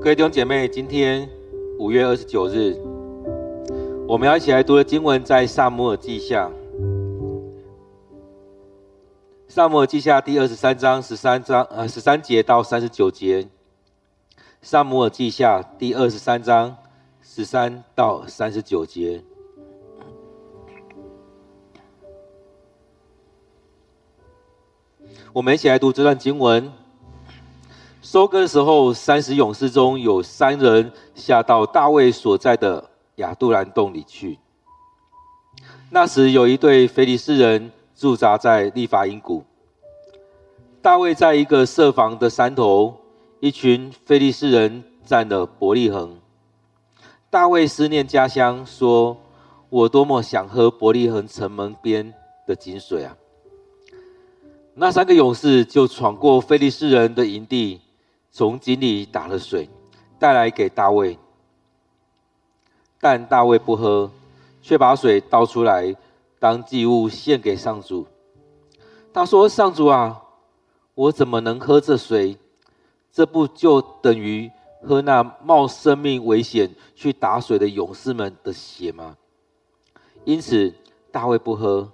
各位弟兄姐妹，今天五月二十九日，我们要一起来读的经文在撒母耳记下。撒母耳记下第二十三章十三章呃十三节到三十九节。撒母耳记下第二十三章十三到三十九节。我们一起来读这段经文。收割的时候，三十勇士中有三人下到大卫所在的亚杜兰洞里去。那时有一队非利士人驻扎在利乏音谷。大卫在一个设防的山头，一群非利士人占了伯利恒。大卫思念家乡，说：“我多么想喝伯利恒城门边的井水啊！”那三个勇士就闯过非利士人的营地，从井里打了水，带来给大卫。但大卫不喝，却把水倒出来当祭物献给上主。他说：“上主啊，我怎么能喝这水？这不就等于喝那冒生命危险去打水的勇士们的血吗？”因此，大卫不喝。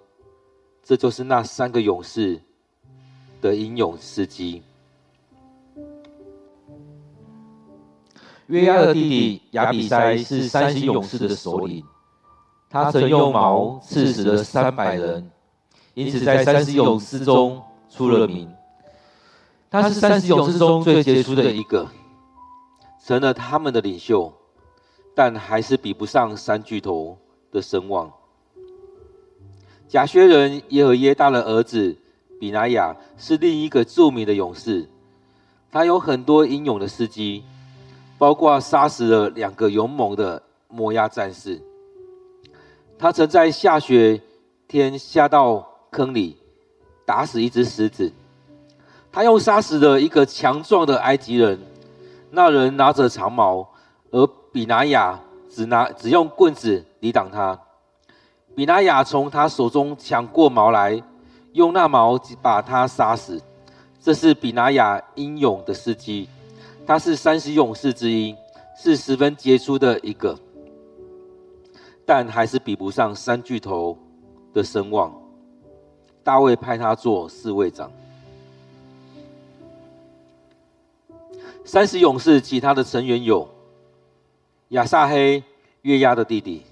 这就是那三个勇士的英勇事迹。约押的弟弟亚比筛是三十勇士的首领，他曾用矛刺死了三百人，因此在三十勇士中出了名。他是三十勇士中最杰出的一个，成了他们的领袖，但还是比不上三巨头的声望。甲薛人耶和耶大的儿子。比拿雅是另一个著名的勇士，他有很多英勇的事迹，包括杀死了两个勇猛的摩押战士。他曾在下雪天下到坑里，打死一只狮子。他又杀死了一个强壮的埃及人，那人拿着长矛，而比拿雅只拿只用棍子抵挡他。比拿雅从他手中抢过矛来。用那矛把他杀死，这是比拿雅英勇的事迹。他是三十勇士之一，是十分杰出的一个，但还是比不上三巨头的声望。大卫派他做侍卫长。三十勇士其他的成员有：亚撒黑，月牙的弟弟；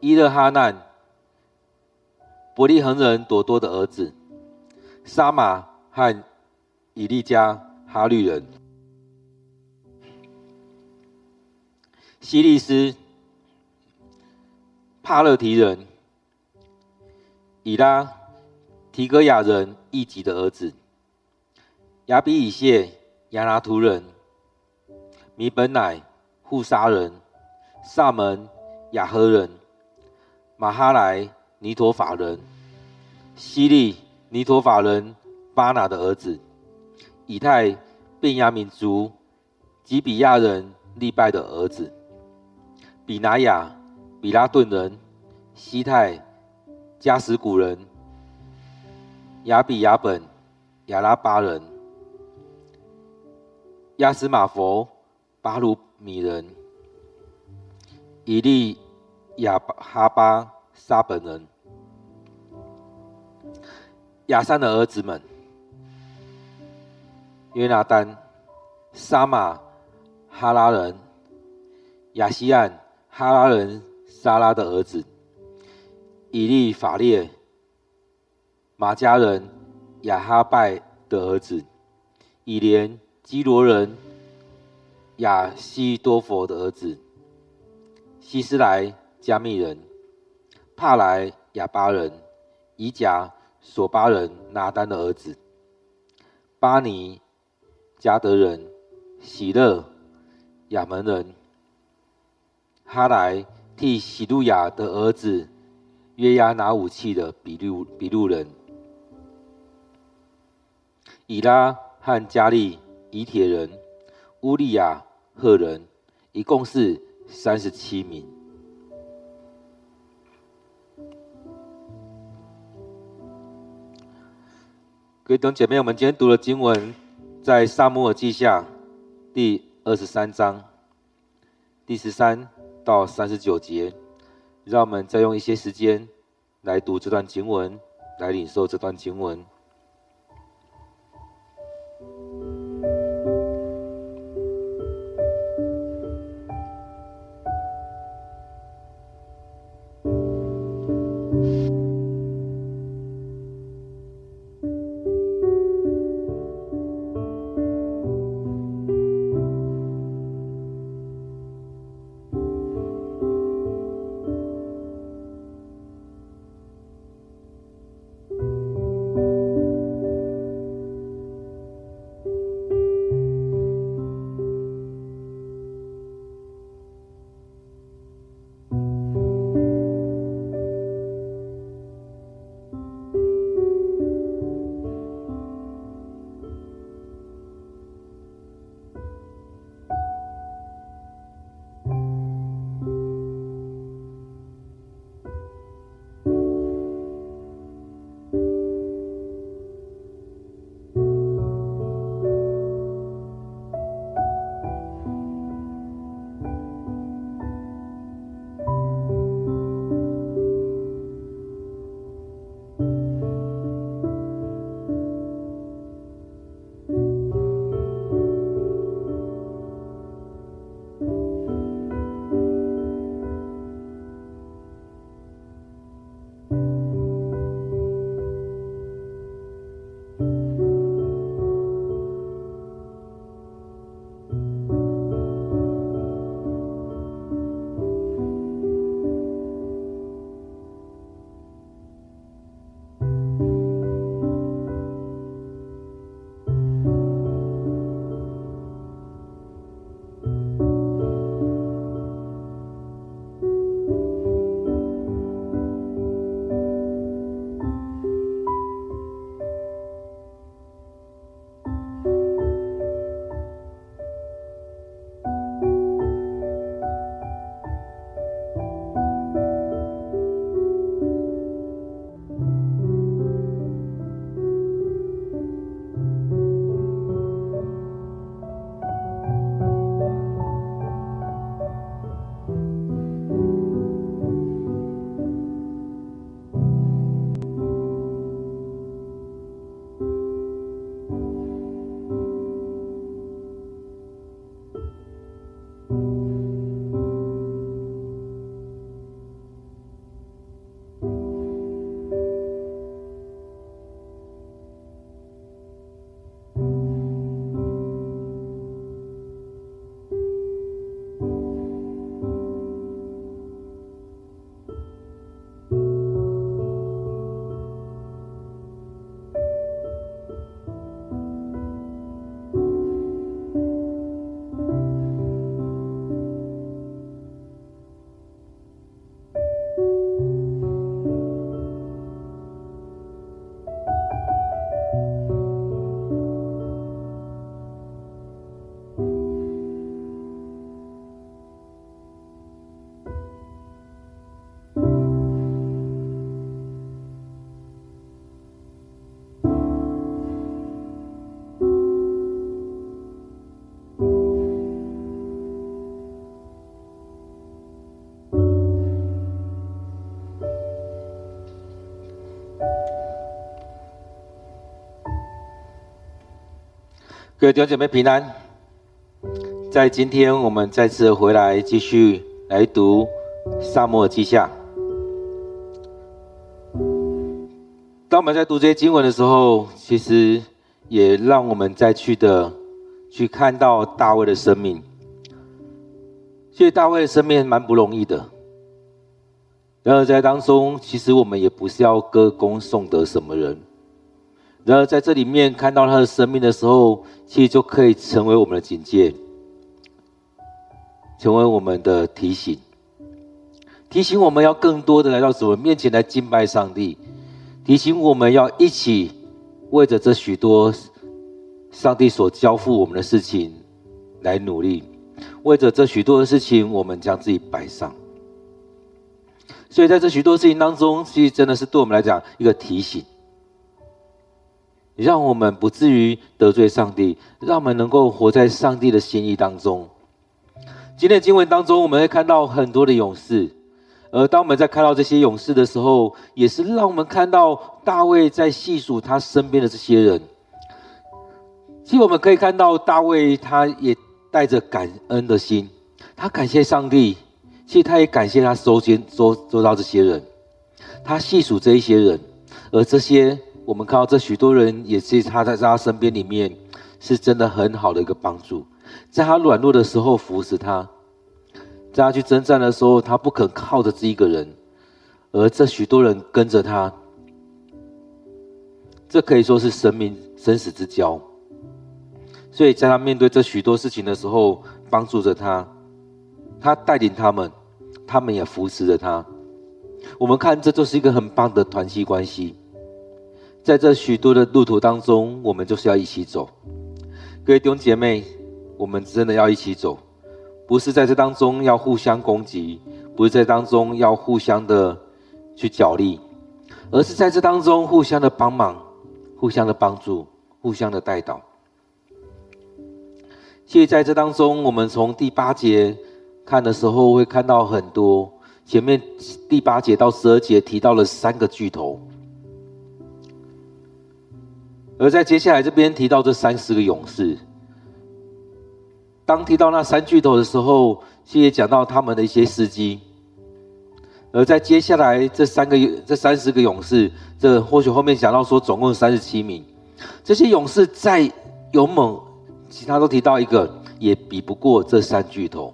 伊勒哈难。伯利恒人朵多的儿子沙马和以利加哈律人希利斯帕勒提人以拉提格亚人义吉的儿子亚比以谢亚拿图人米本乃户沙人撒门雅何人马哈莱尼陀法人希利尼陀法人巴拿的儿子以太便雅民族吉比亚人利拜的儿子。比拿雅比拉顿人西太加什古人亚比雅本亚拉巴人亚斯玛佛巴鲁米人以利亚哈巴沙本人，亚山的儿子们，约拿单、沙马、哈拉人、亚希案、哈拉人、沙拉的儿子，以利法列、玛加人、亚哈拜的儿子，以连、基罗人、亚希多佛的儿子，希斯莱、加密人。帕莱亚巴人、以甲索巴人拿单的儿子，巴尼加德人、喜乐亚门人，哈莱替喜路亚的儿子约押拿武器的比路比路人，以拉和加利以铁人，乌利亚赫人，一共是三十七名。各位弟兄姐妹，我们今天读的经文在撒母耳记下第二十三章第十三到三十九节，让我们再用一些时间来读这段经文，来领受这段经文。各位弟兄姐妹平安，在今天我们再次回来继续来读《撒母耳记下》。当我们在读这些经文的时候，其实也让我们再去的去看到大卫的生命。其实大卫的生命蛮不容易的，然而在当中，其实我们也不是要歌功颂德什么人。然而，在这里面看到他的生命的时候，其实就可以成为我们的警戒，成为我们的提醒，提醒我们要更多的来到主面前来敬拜上帝，提醒我们要一起为着这许多上帝所交付我们的事情来努力，为着这许多的事情，我们将自己摆上。所以，在这许多事情当中，其实真的是对我们来讲一个提醒。让我们不至于得罪上帝，让我们能够活在上帝的心意当中。今天的经文当中，我们会看到很多的勇士，而当我们在看到这些勇士的时候，也是让我们看到大卫在细数他身边的这些人。其实我们可以看到，大卫他也带着感恩的心，他感谢上帝，其实他也感谢他收监收收到这些人，他细数这一些人，而这些我们看到这许多人，也是他在他身边里面，是真的很好的一个帮助。在他软弱的时候扶持他，在他去征战的时候，他不肯靠着这一个人，而这许多人跟着他，这可以说是生命生死之交。所以在他面对这许多事情的时候，帮助着他，他带领他们，他们也扶持着他。我们看，这就是一个很棒的团契关系。在这许多的路途当中，我们就是要一起走。各位弟兄姐妹。我们真的要一起走，不是在这当中要互相攻击，不是在当中要互相的去角力，而是在这当中互相的帮忙、互相的帮助、互相的带导。所以在这当中，我们从第八节看的时候，会看到很多。前面第八节到十二节提到了三个巨头，而在接下来这边提到这三十个勇士。当提到那三巨头的时候，其实讲到他们的一些事迹。而在接下来这三个这三十个勇士，这或许后面讲到说总共三十七名，这些勇士再勇猛，其他都提到一个，也比不过这三巨头。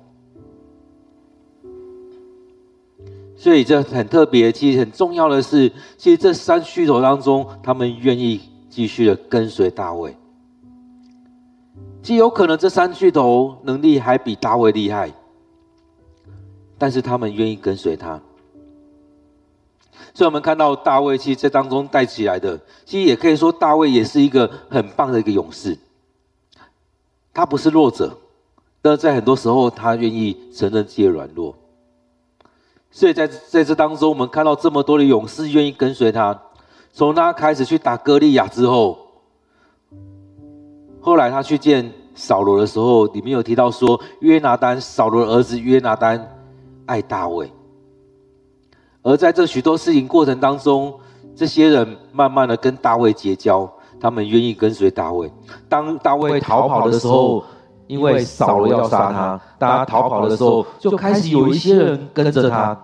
所以这很特别，其实很重要的是，其实这三巨头当中，他们愿意继续的跟随大卫。极有可能这三巨头能力还比大卫厉害，但是他们愿意跟随他。所以，我们看到大卫其实在当中带起来的，其实也可以说大卫也是一个很棒的一个勇士。他不是弱者，但是在很多时候他愿意承认自己的软弱。所以在在这当中，我们看到这么多的勇士愿意跟随他，从他开始去打歌利亚之后。后来他去见扫罗的时候，里面有提到说，约拿单，扫罗的儿子约拿单爱大卫。而在这许多事情过程当中，这些人慢慢的跟大卫结交，他们愿意跟随大卫。当大卫逃跑的时候，因为扫罗要杀他，当他逃跑的时候，就开始有一些人跟着他，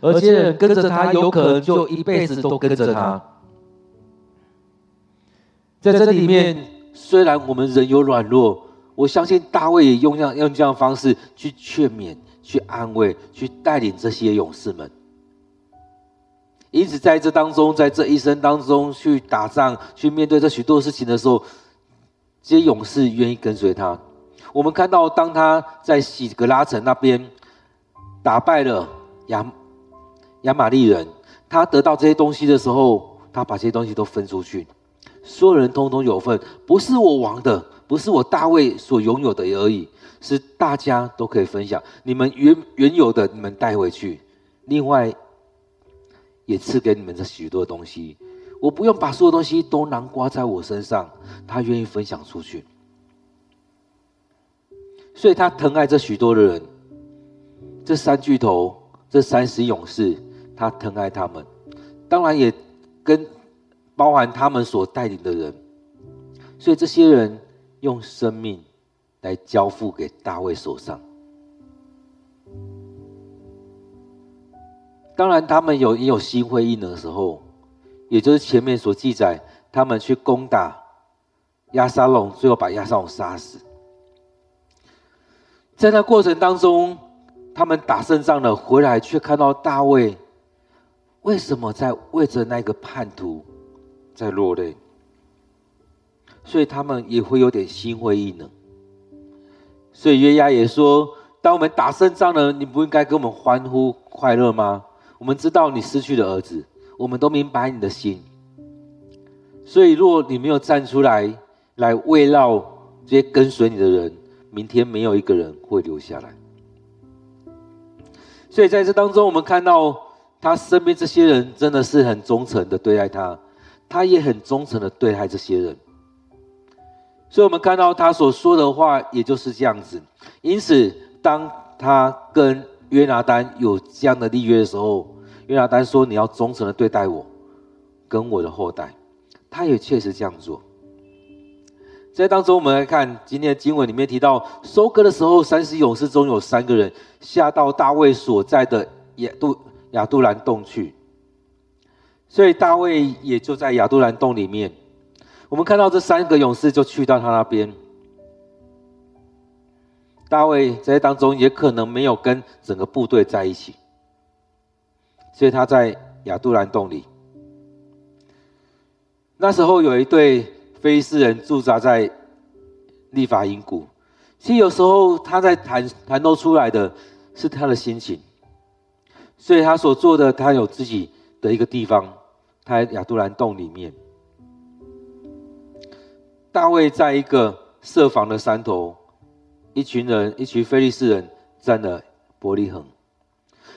而这些人跟着他，有可能就一辈子都跟着他。在这里面。虽然我们人有软弱，我相信大卫也用这样用这样的方式去劝勉、去安慰、去带领这些勇士们。因此，在这当中，在这一生当中去打仗、去面对这许多事情的时候，这些勇士愿意跟随他。我们看到，当他在洗格拉城那边打败了亚亚玛利人，他得到这些东西的时候，他把这些东西都分出去。所有人通通有份，不是我王的，不是我大卫所拥有的而已，是大家都可以分享。你们原原有的，你们带回去，另外也赐给你们这许多东西。我不用把所有东西都囊括在我身上，他愿意分享出去，所以他疼爱这许多的人，这三巨头，这三十勇士，他疼爱他们，当然也跟。包含他们所带领的人，所以这些人用生命来交付给大卫手上。当然，他们有也有心灰意冷的时候，也就是前面所记载，他们去攻打亚沙龙，最后把亚沙龙杀死。在那过程当中，他们打胜仗了，回来却看到大卫为什么在为着那个叛徒在落泪，所以他们也会有点心灰意冷。所以约押也说：“当我们打胜仗了，你不应该跟我们欢呼快乐吗？我们知道你失去了儿子，我们都明白你的心。所以，如果你没有站出来来慰劳这些跟随你的人，明天没有一个人会留下来。所以，在这当中，我们看到他身边这些人真的是很忠诚的对待他。”他也很忠诚的对待这些人。所以，我们看到他所说的话，也就是这样子。因此，当他跟约拿单有这样的立约的时候，约拿单说：“你要忠诚的对待我，跟我的后代。”他也确实这样做。在当中，我们来看今天的经文里面提到，收割的时候，三十勇士中有三个人下到大卫所在的亚杜亚杜兰洞去，所以大卫也就在亚杜兰洞里面。我们看到这三个勇士就去到他那边。大卫在当中也可能没有跟整个部队在一起，所以他在亚杜兰洞里。那时候有一对。非斯人驻扎在利乏音谷，其实有时候他在谈谈露出来的是他的心情，所以他所做的，他有自己的一个地方，他在亚杜兰洞里面。大卫在一个设防的山头，一群人，一群非利士人占了伯利恒，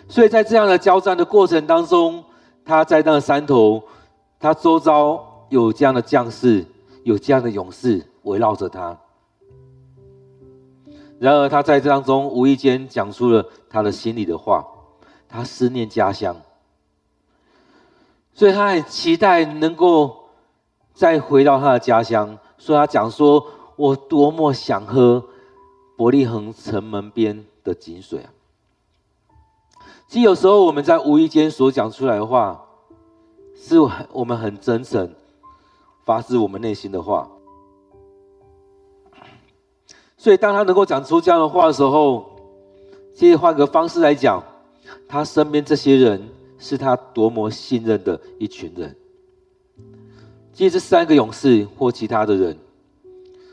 所以在这样的交战的过程当中，他在那个山头，他周遭有这样的将士。有这样的勇士围绕着他，然而他在这当中无意间讲出了他的心里的话，他思念家乡，所以他很期待能够再回到他的家乡。所以他讲说：“我多么想喝伯利恒城门边的井水啊！”其实有时候我们在无意间所讲出来的话，是我们很真诚。发自我们内心的话，所以当他能够讲出这样的话的时候，其实换个方式来讲，他身边这些人是他多么信任的一群人。借这三个勇士或其他的人，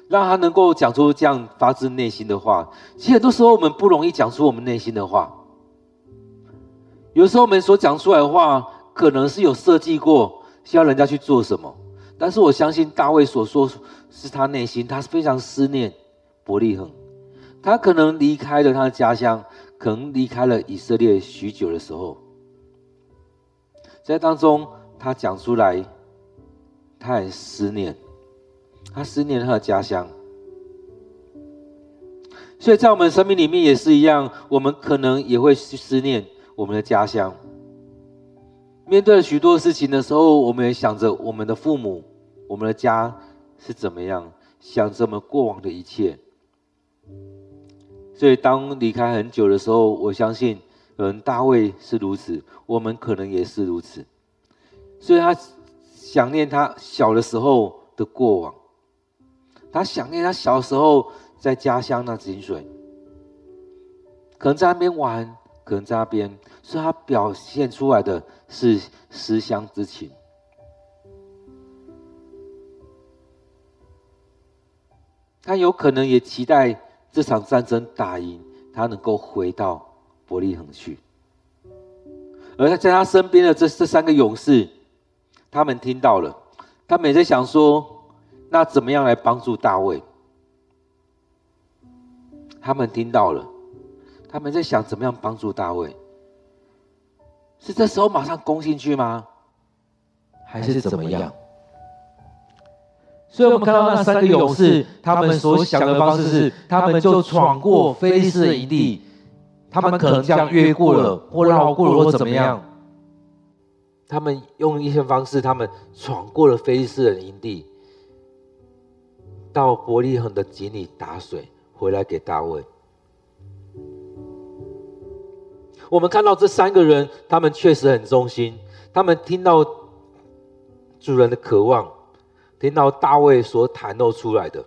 让他能够讲出这样发自内心的话。其实很多时候我们不容易讲出我们内心的话，有时候我们所讲出来的话，可能是有设计过，需要人家去做什么。但是我相信大卫所说是他内心，他是非常思念伯利恒，他可能离开了他的家乡，可能离开了以色列许久的时候，在当中他讲出来，他很思念，他思念他的家乡，所以在我们生命里面也是一样，我们可能也会思念我们的家乡。面对许多事情的时候，我们也想着我们的父母、我们的家是怎么样，想着我们过往的一切。所以，当离开很久的时候，我相信，嗯大卫是如此，我们可能也是如此。所以他想念他小的时候的过往，他想念他小时候在家乡那井水，可能在那边玩。可能在那边，所以他表现出来的是思乡之情。他有可能也期待这场战争打赢，他能够回到伯利恒去。而他在他身边的这这三个勇士，他们听到了，他们也在想说：那怎么样来帮助大卫？他们听到了。他们在想怎么样帮助大卫？是这时候马上攻进去吗？还是怎么样？所以我们看到那三个勇士，他们所想的方式是，他们就闯过非利士的营地，他们可能这样越过了，或绕过了，或怎么样？他们用一些方式，他们闯过了非利士的营地，到伯利恒的井里打水，回来给大卫。我们看到这三个人，他们确实很忠心。他们听到主人的渴望，听到大卫所袒露出来的，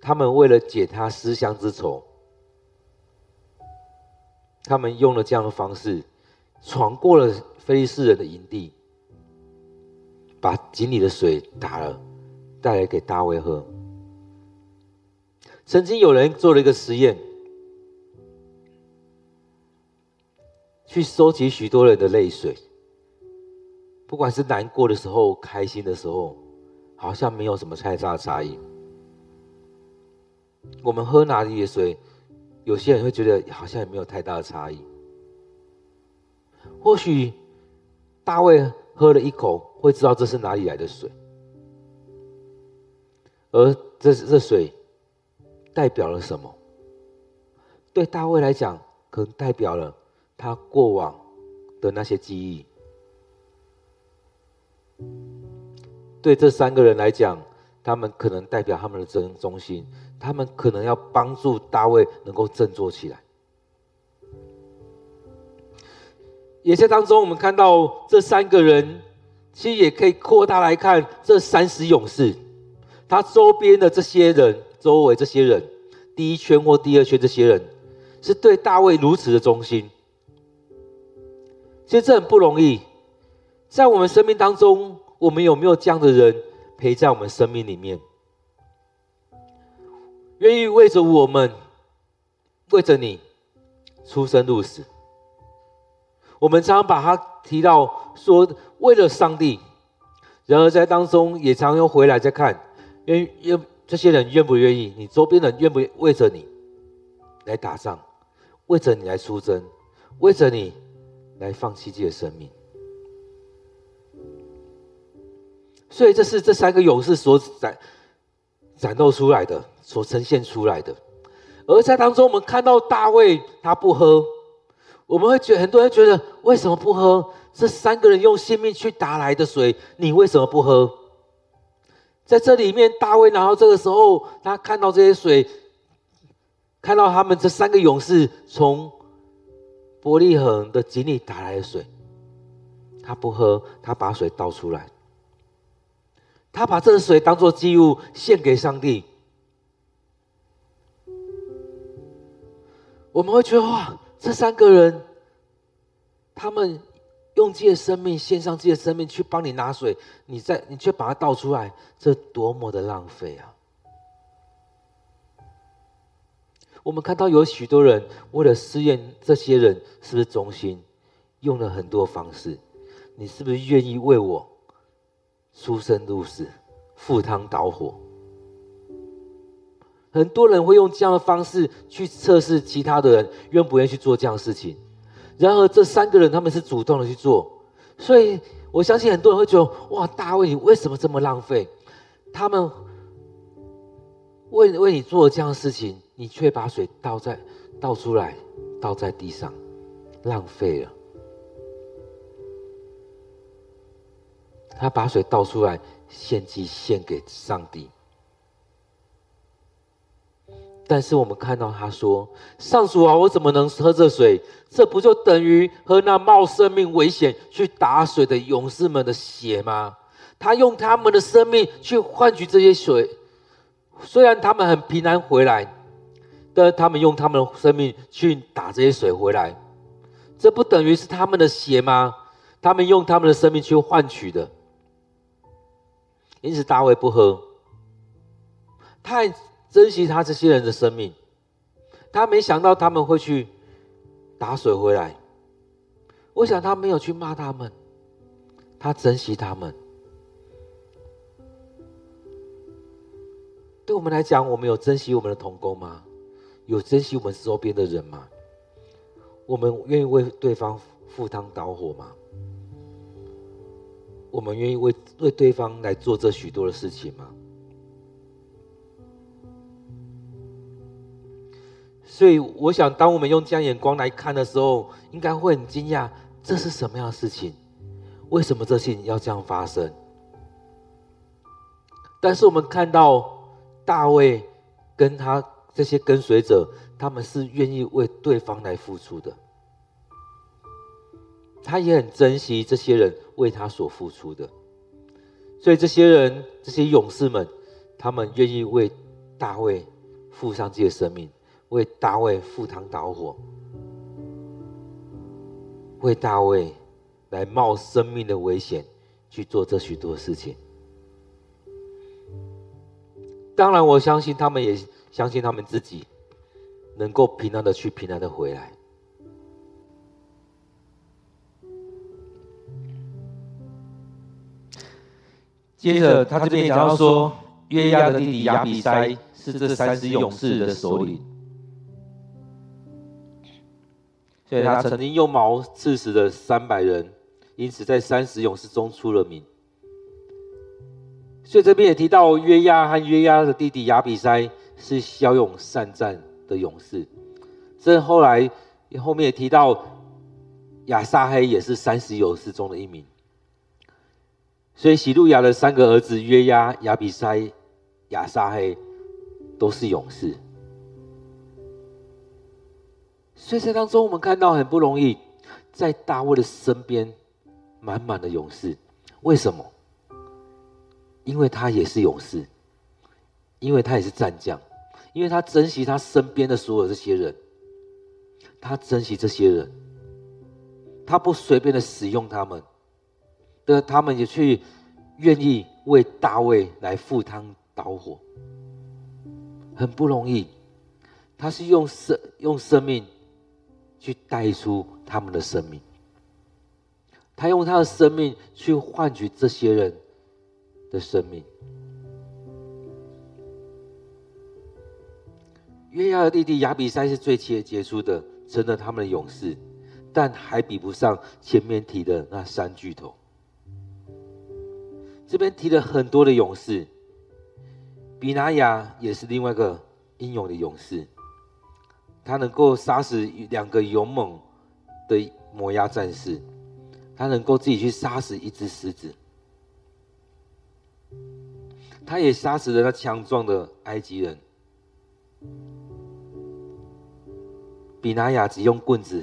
他们为了解他思乡之愁，他们用了这样的方式，闯过了非利士人的营地，把井里的水打了，带来给大卫喝。曾经有人做了一个实验。去收集许多人的泪水，不管是难过的时候、开心的时候，好像没有什么太大的差异。我们喝哪里的水，有些人会觉得好像也没有太大的差异。或许大卫喝了一口，会知道这是哪里来的水。而这这水代表了什么？对大卫来讲，可能代表了他过往的那些记忆。对这三个人来讲，他们可能代表他们的真忠心，他们可能要帮助大卫能够振作起来。也在当中，我们看到这三个人，其实也可以扩大来看这三十勇士，他周边的这些人，周围这些人，第一圈或第二圈这些人，是对大卫如此的忠心。其实这很不容易，在我们生命当中，我们有没有这样的人陪在我们生命里面，愿意为着我们，为着你，出生入死？我们常常把他提到说，为了上帝，然而在当中也常又回来再看，愿愿这些人愿不愿意？你周边人愿不愿为着你来打仗，为着你来出征，为着你来放弃自己的生命？所以这是这三个勇士所展展露出来的，所呈现出来的。而在当中，我们看到大卫他不喝。我们会觉很多人觉得，为什么不喝这三个人用性命去打来的水？你为什么不喝？在这里面，大卫拿到这个时候，他看到这些水，看到他们这三个勇士从伯利恒的井里打来的水，他不喝，他把水倒出来，他把这个水当做祭物献给上帝。我们会觉得哇！这三个人，他们用自己的生命献上自己的生命去帮你拿水，你再你却把它倒出来，这多么的浪费啊！我们看到有许多人为了试验这些人是不是忠心，用了很多方式。你是不是愿意为我出生入死、赴汤蹈火？很多人会用这样的方式去测试其他的人愿不愿意去做这样的事情，然而这三个人他们是主动的去做，所以我相信很多人会觉得：哇，大卫你为什么这么浪费？他们为为你做这样的事情，你却把水倒在倒出来，倒在地上，浪费了。他把水倒出来献祭献给上帝。但是我们看到他说：“上主啊，我怎么能喝这水？这不就等于喝那冒生命危险去打水的勇士们的血吗？他用他们的生命去换取这些水，虽然他们很平安回来，但他们用他们的生命去打这些水回来，这不等于是他们的血吗？他们用他们的生命去换取的。因此大卫不喝，太。”珍惜他这些人的生命，他没想到他们会去打水回来。我想他没有去骂他们，他珍惜他们。对我们来讲，我们有珍惜我们的同工吗？有珍惜我们周边的人吗？我们愿意为对方赴汤蹈火吗？我们愿意为为对方来做这许多的事情吗？所以，我想，当我们用这样眼光来看的时候，应该会很惊讶，这是什么样的事情？为什么这事情要这样发生？但是，我们看到大卫跟他这些跟随者，他们是愿意为对方来付出的。他也很珍惜这些人为他所付出的。所以，这些人，这些勇士们，他们愿意为大卫付上自己的生命。为大卫赴汤蹈火，为大卫来冒生命的危险去做这许多事情。当然，我相信他们也相信他们自己能够平安的去，平安的回来。接着，他这边讲到说，约押的弟弟亚比筛是这三十勇士的首领。所以他曾经用矛刺死了三百人，因此在三十勇士中出了名。所以这边也提到约押和约押的弟弟亚比筛是骁勇善战的勇士。这后来后面也提到亚撒黑也是三十勇士中的一名。所以洗鲁雅的三个儿子约押、亚比筛、亚撒黑都是勇士。所以在当中，我们看到很不容易，在大卫的身边，满满的勇士。为什么？因为他也是勇士，因为他也是战将，因为他珍惜他身边的所有这些人，他珍惜这些人，他不随便的使用他们，的他们也去愿意为大卫来赴汤蹈火，很不容易。他是用生用生命。去带出他们的生命，他用他的生命去换取这些人的生命。约押的弟弟亚比筛是最杰出的，成了他们的勇士，但还比不上前面提的那三巨头。这边提了很多的勇士，比拿雅也是另外一个英勇的勇士。他能够杀死两个勇猛的摩押战士，他能够自己去杀死一只狮子，他也杀死了那强壮的埃及人。比拿雅只用棍子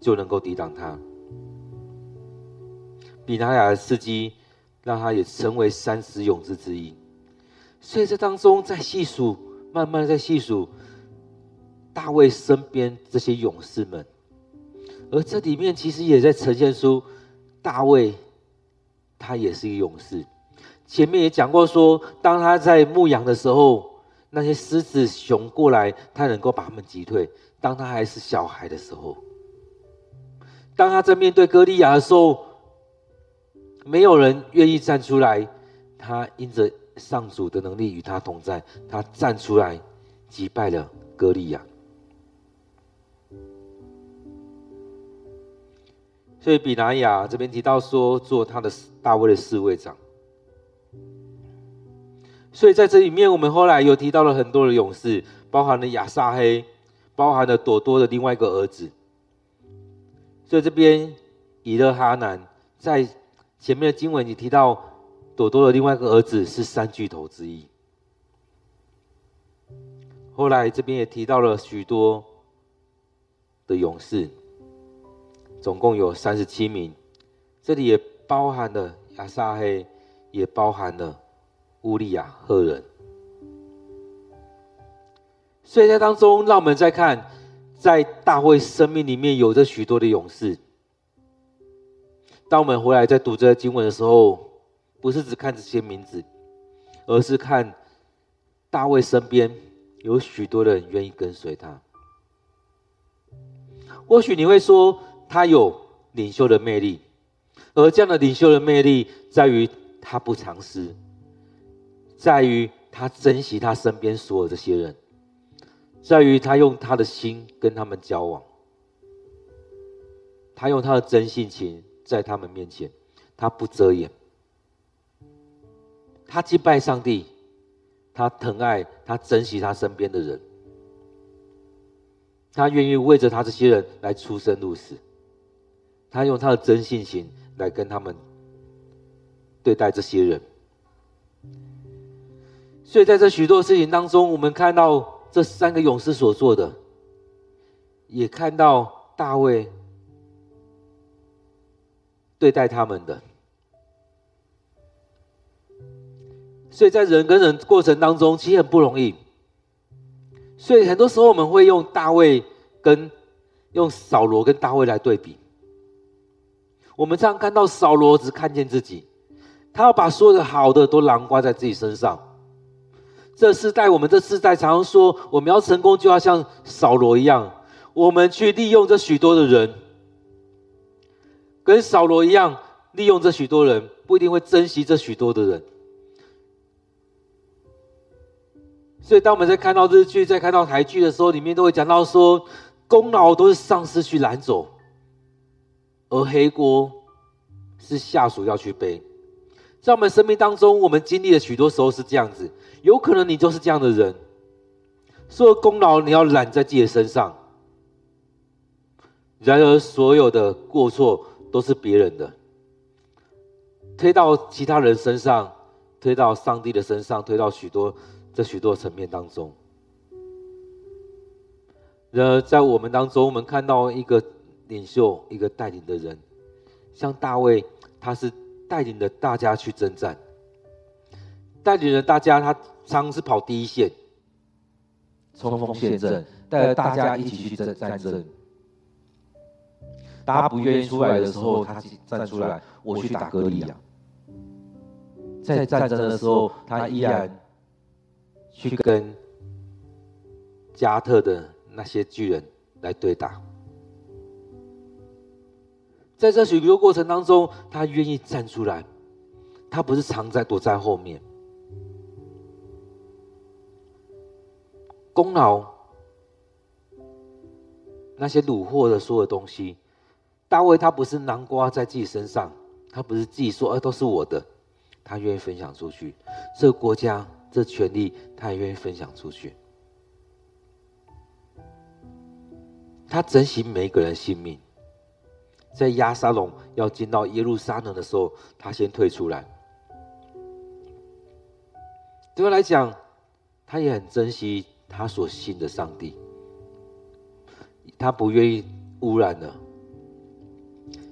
就能够抵挡他。比拿雅的司机让他也成为三十勇士之一。所以这当中在细数，慢慢在细数。大卫身边这些勇士们，而这里面其实也在呈现出大卫，他也是一个勇士。前面也讲过说，当他在牧羊的时候，那些狮子熊过来，他能够把他们击退。当他还是小孩的时候，当他在面对歌利亚的时候，没有人愿意站出来，他因着上主的能力与他同在，他站出来击败了歌利亚。所以比拿雅这边提到说，做他的大卫的侍卫长。所以在这里面，我们后来又提到了很多的勇士，包含了亚撒黑，包含了朵多的另外一个儿子。所以这边以勒哈南在前面的经文你提到，朵朵的另外一个儿子是三巨头之一。后来这边也提到了许多的勇士。总共有三十七名，这里也包含了亚撒黑，也包含了乌利亚赫人。所以在当中，让我们再看，在大卫生命里面有着许多的勇士。当我们回来在读这经文的时候，不是只看这些名字，而是看大卫身边有许多的人愿意跟随他。或许你会说，他有领袖的魅力，而这样的领袖的魅力在于他不藏私，在于他珍惜他身边所有这些人，在于他用他的心跟他们交往，他用他的真性情在他们面前，他不遮掩，他敬拜上帝，他疼爱他珍惜他身边的人，他愿意为着他这些人来出生入死。他用他的真性情来跟他们对待这些人，所以在这许多事情当中，我们看到这三个勇士所做的，也看到大卫对待他们的。所以在人跟人过程当中，其实很不容易。所以很多时候我们会用大卫跟用扫罗跟大卫来对比。我们常看到扫罗只看见自己，他要把所有的好的都囊括在自己身上。这世代，我们这世代常常说，我们要成功就要像扫罗一样，我们去利用这许多的人，跟扫罗一样利用这许多人，不一定会珍惜这许多的人。所以，当我们在看到日剧、在看到台剧的时候，里面都会讲到说，功劳都是上司去揽走。而黑锅是下属要去背。在我们生命当中，我们经历了许多时候是这样子，有可能你就是这样的人，所有功劳你要揽在自己的身上，然而所有的过错都是别人的，推到其他人身上，推到上帝的身上，推到许多这许多层面当中。然而在我们当中，我们看到一个领袖，一个带领的人，像大卫，他是。带领着大家去征战，带领着大家，他常是跑第一线，冲锋陷阵，带着大家一起去战战争。大家不愿意出来的时候，他站出来，我去打歌利亚。在战争的时候，他依然去跟加特的那些巨人来对打。在这许多过程当中，他愿意站出来，他不是藏在躲在后面。功劳，那些掳获的所有东西，大卫他不是南瓜在自己身上，他不是自己说，呃，都是我的，他愿意分享出去。这个国家，这权利，他也愿意分享出去。他珍惜每一个人性命。在押沙龙要进到耶路撒冷的时候，他先退出来。对他来讲，他也很珍惜他所信的上帝，他不愿意污染了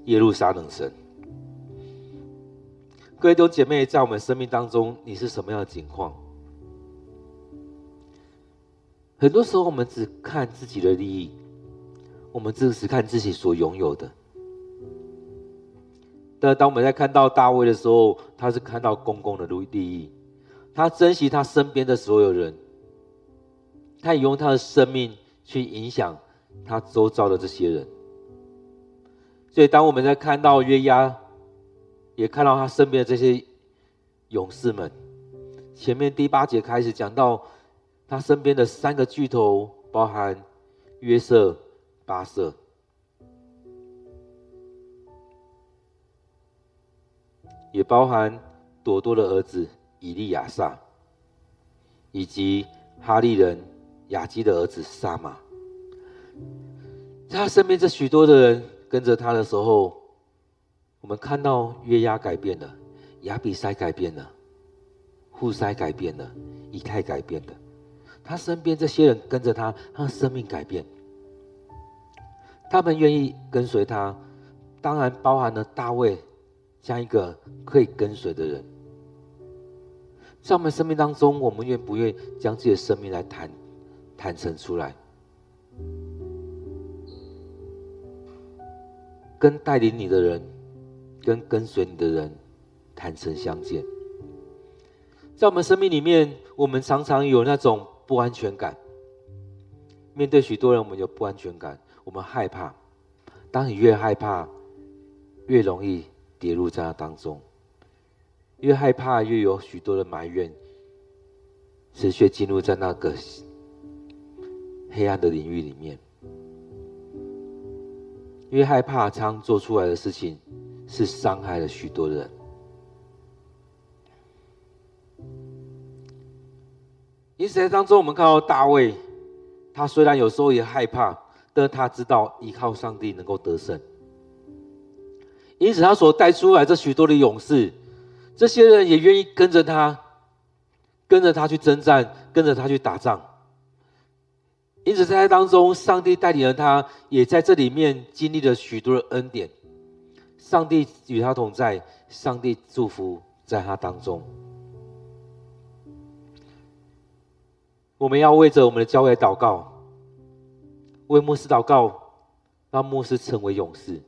耶路撒冷神。各位弟兄姐妹，在我们生命当中，你是什么样的情况？很多时候，我们只看自己的利益，我们只是看自己所拥有的。但当我们在看到大卫的时候，他是看到公共的利益，他珍惜他身边的所有人，他也用他的生命去影响他周遭的这些人。所以，当我们在看到约押，也看到他身边的这些勇士们，前面第八节开始讲到他身边的三个巨头，包含约瑟、巴瑟。也包含朵多的儿子以利亚撒，以及哈利人雅基的儿子撒玛。在他身边这许多的人跟着他的时候，我们看到约押改变了，亚比筛改变了，户筛改变了，以太改变了。他身边这些人跟着他，他的生命改变。他们愿意跟随他，当然包含了大卫。像一个可以跟随的人，在我们生命当中，我们愿不愿意将自己的生命来坦坦诚出来，跟带领你的人，跟跟随你的人坦诚相见。在我们生命里面，我们常常有那种不安全感，面对许多人，我们有不安全感，我们害怕。当你越害怕，越容易。跌入在那当中，越害怕，越有许多的埋怨，持续进入在那个黑暗的领域里面。越害怕，常做出来的事情是伤害了许多人。因此，在当中，我们看到大卫，他虽然有时候也害怕，但他知道依靠上帝能够得胜。因此，他所带出来这许多的勇士，这些人也愿意跟着他，跟着他去征战，跟着他去打仗。因此，在当中，上帝带领了他，也在这里面经历了许多的恩典。上帝与他同在，上帝祝福在他当中。我们要为着我们的教会祷告，为牧师祷告，让牧师成为勇士。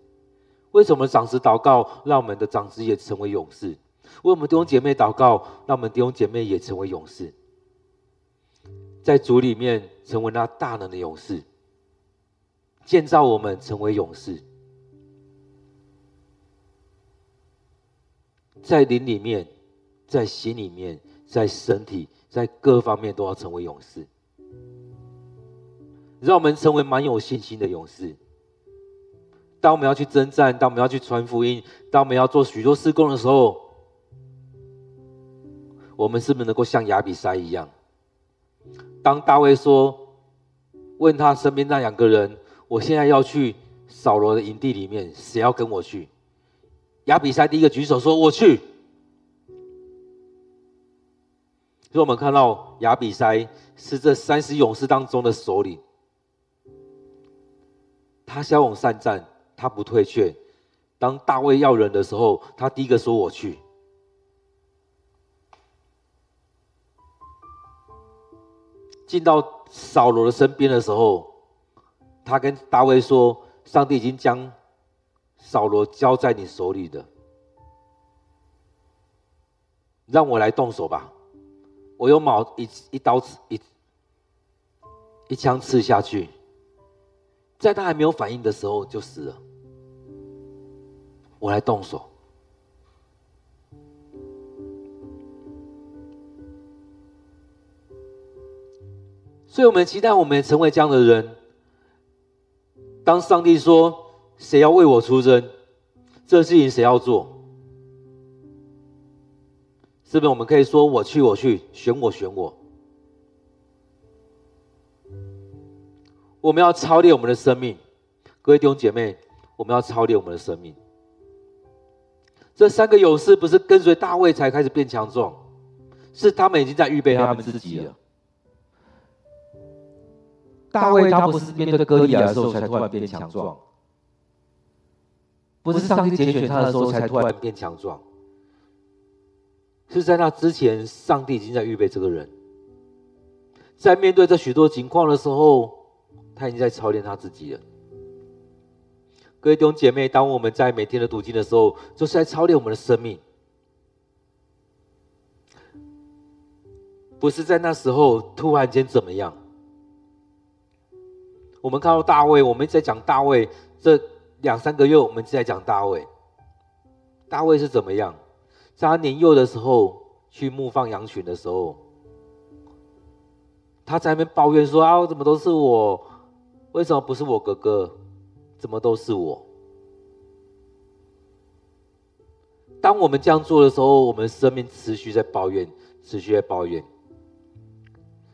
为什么长子祷告，让我们的长子也成为勇士？为我们弟兄姐妹祷告，让我们弟兄姐妹也成为勇士，在主里面成为那大能的勇士，建造我们成为勇士，在灵里面，在心里面，在身体，在各方面都要成为勇士，让我们成为蛮有信心的勇士。当我们要去征战，当我们要去传福音，当我们要做许多事工的时候，我们是不是能够像亚比筛一样？当大卫说，问他身边那两个人，我现在要去扫罗的营地里面，谁要跟我去？亚比筛第一个举手说：“我去。”所以我们看到亚比筛是这三十勇士当中的首领，他骁勇善战，他不退却。当大卫要人的时候，他第一个说：“我去。”进到扫罗的身边的时候，他跟大卫说：“上帝已经将扫罗交在你手里的，让我来动手吧。我用矛一一刀刺一一枪刺下去，在他还没有反应的时候就死了。我来动手。”所以，我们期待我们成为这样的人。当上帝说：“谁要为我出征？”这事情谁要做？是不是我们可以说：“我去，我去，选我，选我。”我们要操练我们的生命，各位弟兄姐妹，我们要操练我们的生命。这三个勇士不是跟随大卫才开始变强壮，是他们已经在预备他们自己了。大卫他不是面对歌利亚的时候才突然变强壮，不是上帝拣选他的时候才突然变强壮，是在那之前，上帝已经在预备这个人，在面对这许多情况的时候，他已经在操练他自己了。各位弟兄姐妹，当我们在每天的读经的时候，就是在操练我们的生命，不是在那时候突然间怎么样。我们看到大卫，我们一直在讲大卫。这两三个月，我们一直在讲大卫。大卫是怎么样？在他年幼的时候，去牧放羊群的时候，他在那边抱怨说：“啊，怎么都是我？为什么不是我哥哥？怎么都是我？”当我们这样做的时候，我们生命持续在抱怨，持续在抱怨。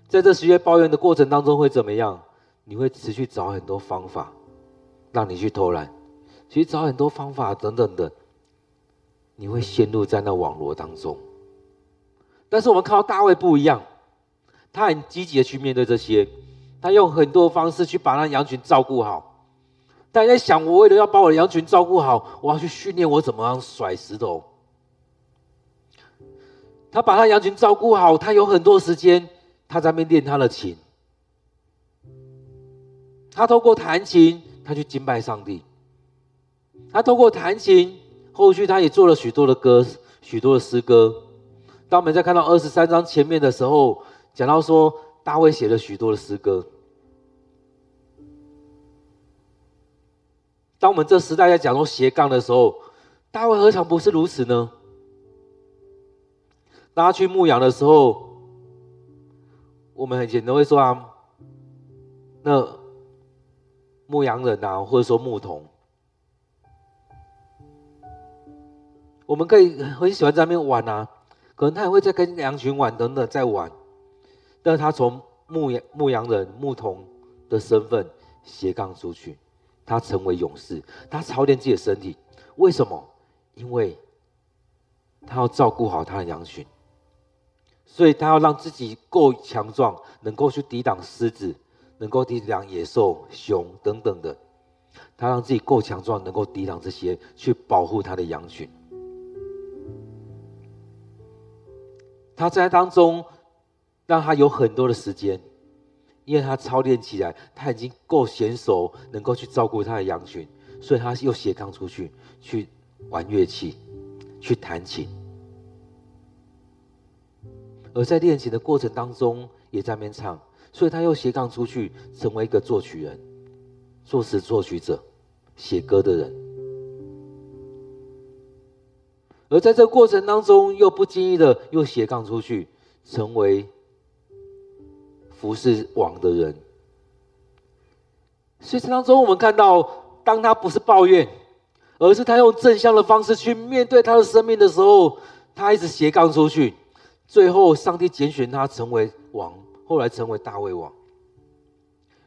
在这持续抱怨的过程当中，会怎么样？你会持续找很多方法，让你去偷懒，其实找很多方法等等的，你会陷入在那网络当中。但是我们看到大卫不一样，他很积极的去面对这些，他用很多方式去把那羊群照顾好。大家在想，我为了要把我的羊群照顾好，我要去训练我怎么样甩石头。他把他羊群照顾好，他有很多时间，他在那边练他的琴。他透过弹琴，他去敬拜上帝。他透过弹琴，后续他也做了许多的歌，许多的诗歌。当我们在看到二十三章前面的时候，讲到说大卫写了许多的诗歌。当我们这时代在讲说斜杠的时候，大卫何尝不是如此呢？当他去牧羊的时候，我们很简单会说啊，那。牧羊人啊，或者说牧童，我们可以很喜欢在那边玩啊，可能他也会在跟羊群玩等等在玩，但是他从牧羊牧羊人牧童的身份斜杠出去，他成为勇士，他操练自己的身体，为什么？因为他要照顾好他的羊群，所以他要让自己够强壮，能够去抵挡狮子。能够抵挡野兽、熊等等的，他让自己够强壮，能够抵挡这些，去保护他的羊群。他在当中，让他有很多的时间，因为他操练起来，他已经够娴熟，能够去照顾他的羊群，所以他又斜杠出去，去玩乐器，去弹琴。而在练琴的过程当中，也在那边唱。所以他又斜杠出去，成为一个作曲人、作词作曲者、写歌的人。而在这过程当中，又不经意的又斜杠出去，成为服侍王的人。所以这当中，我们看到当他不是抱怨，而是他用正向的方式去面对他的生命的时候，他一直斜杠出去，最后上帝拣选他成为王，后来成为大卫王。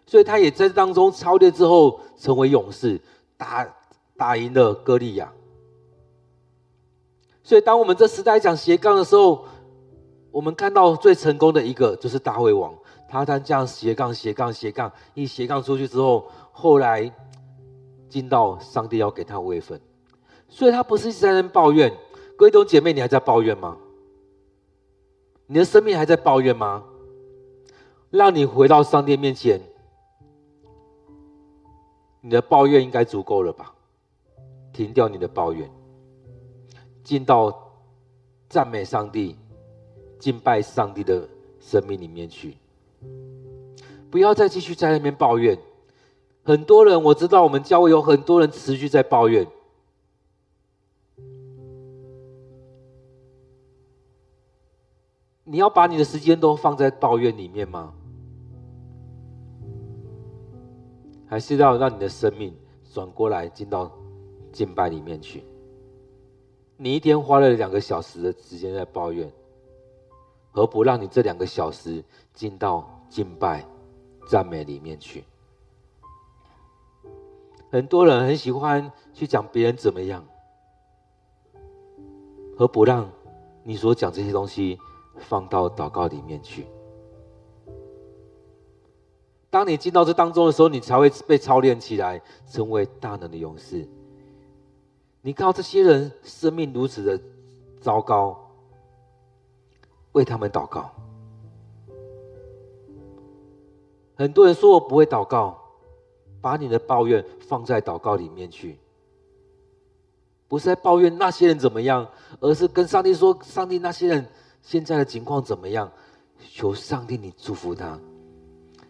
所以他也在当中超越之后，成为勇士，打打赢了歌利亚。所以当我们这时代讲斜杠的时候，我们看到最成功的一个就是大卫王。他他这样斜杠斜杠斜杠，一斜杠出去之后，后来进到上帝要给他位分，所以他不是一直在那抱怨。各位弟兄姐妹，你还在抱怨吗？你的生命还在抱怨吗？让你回到上帝面前。你的抱怨应该足够了吧？停掉你的抱怨，进到赞美上帝、敬拜上帝的生命里面去。不要再继续在那边抱怨。很多人，我知道我们教会有很多人持续在抱怨。你要把你的时间都放在抱怨里面吗？还是要让你的生命转过来进到敬拜里面去。你一天花了两个小时的时间在抱怨，何不让你这两个小时进到敬拜、赞美里面去？很多人很喜欢去讲别人怎么样，何不让你所讲这些东西放到祷告里面去？当你进到这当中的时候，你才会被操练起来，成为大能的勇士。你看到这些人生命如此的糟糕，为他们祷告。很多人说我不会祷告，把你的抱怨放在祷告里面去，不是在抱怨那些人怎么样，而是跟上帝说：上帝，那些人现在的情况怎么样？求上帝你祝福他。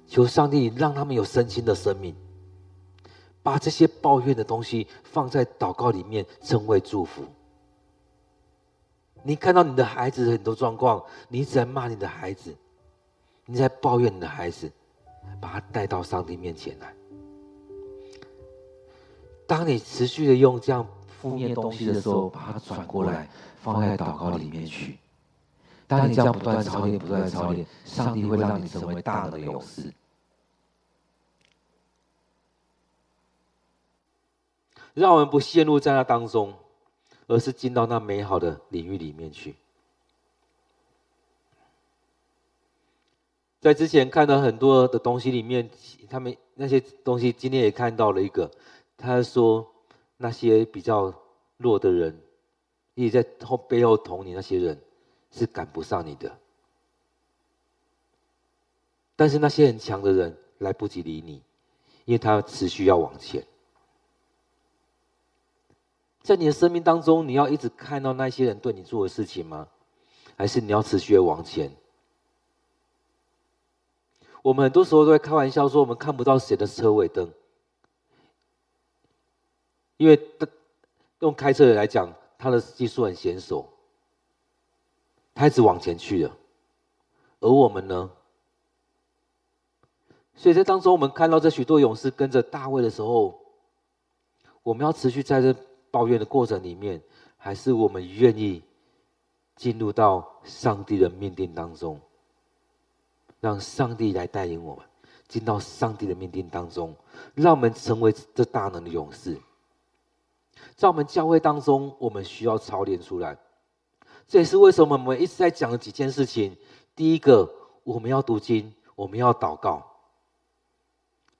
求上帝让他们有身心的生命，把这些抱怨的东西放在祷告里面，成为祝福。你看到你的孩子很多状况，你一直在骂你的孩子，你在抱怨你的孩子，把他带到上帝面前来。当你持续的用这样负面东西的时候，把它转过来，放在祷告里面去。当你这样不断操练、不断操练，上帝会让你成为大的勇士。让我们不陷入在那当中，而是进到那美好的领域里面去。在之前看到很多的东西里面，他们那些东西，今天也看到了一个，他说那些比较弱的人，一直在后背后捅你那些人。是赶不上你的，但是那些很强的人来不及理你，因为他持续要往前。在你的生命当中，你要一直看到那些人对你做的事情吗？还是你要持续的往前？我们很多时候都会开玩笑说，我们看不到谁的车尾灯，因为用开车的来讲，他的技术很娴熟。他一直往前去了，而我们呢？所以在当中，我们看到这许多勇士跟着大卫的时候，我们要持续在这抱怨的过程里面，还是我们愿意进入到上帝的命定当中，让上帝来带领我们进到上帝的命定当中，让我们成为这大能的勇士。在我们教会当中，我们需要操练出来。这也是为什么我们一直在讲的几件事情。第一个，我们要读经，我们要祷告。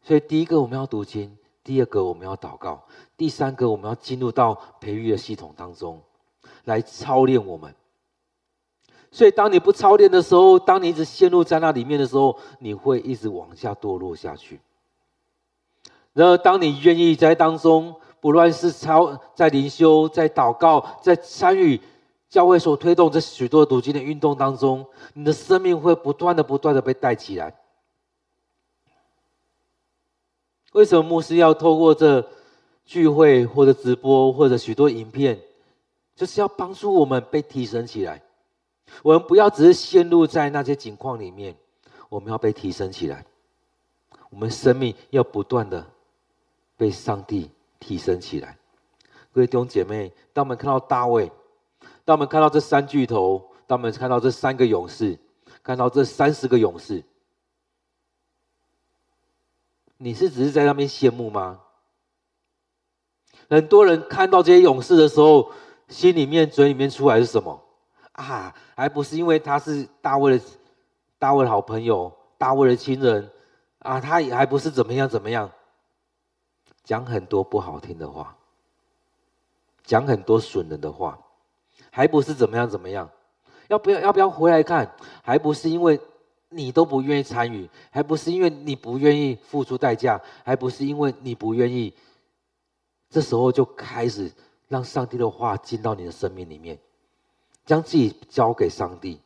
所以，第一个我们要读经，第二个我们要祷告，第三个我们要进入到培育的系统当中来操练我们。所以，当你不操练的时候，当你一直陷入在那里面的时候，你会一直往下堕落下去。然而，当你愿意在当中，不论是操在灵修、在祷告、在参与。教会所推动这许多读经的运动当中，你的生命会不断的、不断的被带起来。为什么牧师要透过这聚会或者直播或者许多影片，就是要帮助我们被提升起来？我们不要只是陷入在那些境况里面，我们要被提升起来。我们生命要不断的被上帝提升起来。各位弟兄姐妹，当我们看到大卫，当我们看到这三巨头，当我们看到这三个勇士，看到这三十个勇士，你是只是在那边羡慕吗？很多人看到这些勇士的时候，心里面、嘴里面出来是什么？啊，还不是因为他是大卫的大卫的好朋友，大卫的亲人啊，他也还不是怎么样怎么样，讲很多不好听的话，讲很多损人的话，还不是怎么样怎么样？要不要要不要回来看？还不是因为你都不愿意参与，还不是因为你不愿意付出代价，还不是因为你不愿意。这时候就开始让上帝的话进到你的生命里面，将自己交给上帝，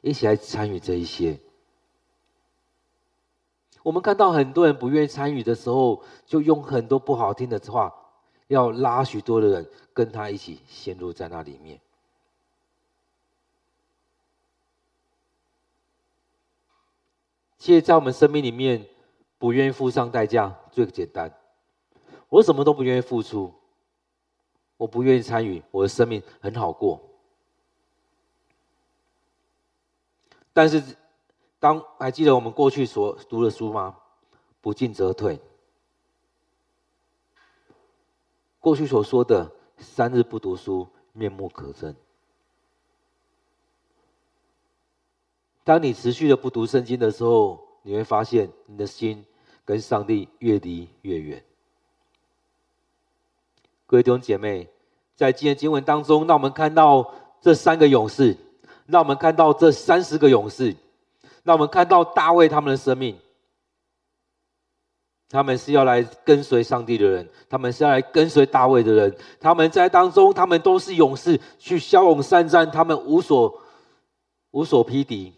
一起来参与这一些。我们看到很多人不愿意参与的时候，就用很多不好听的话，要拉许多的人跟他一起陷入在那里面。其实，在我们生命里面，不愿意付上代价最简单。我什么都不愿意付出，我不愿意参与，我的生命很好过。但是，当还记得我们过去所读的书吗？不进则退。过去所说的“三日不读书，面目可憎”。当你持续的不读圣经的时候，你会发现你的心跟上帝越离越远。各位弟兄姐妹，在今天经文当中，让我们看到这三个勇士，让我们看到这三十个勇士，让我们看到大卫他们的生命。他们是要来跟随上帝的人，他们是要来跟随大卫的人。他们在当中，他们都是勇士，去骁勇善战，他们无所无所匹敌，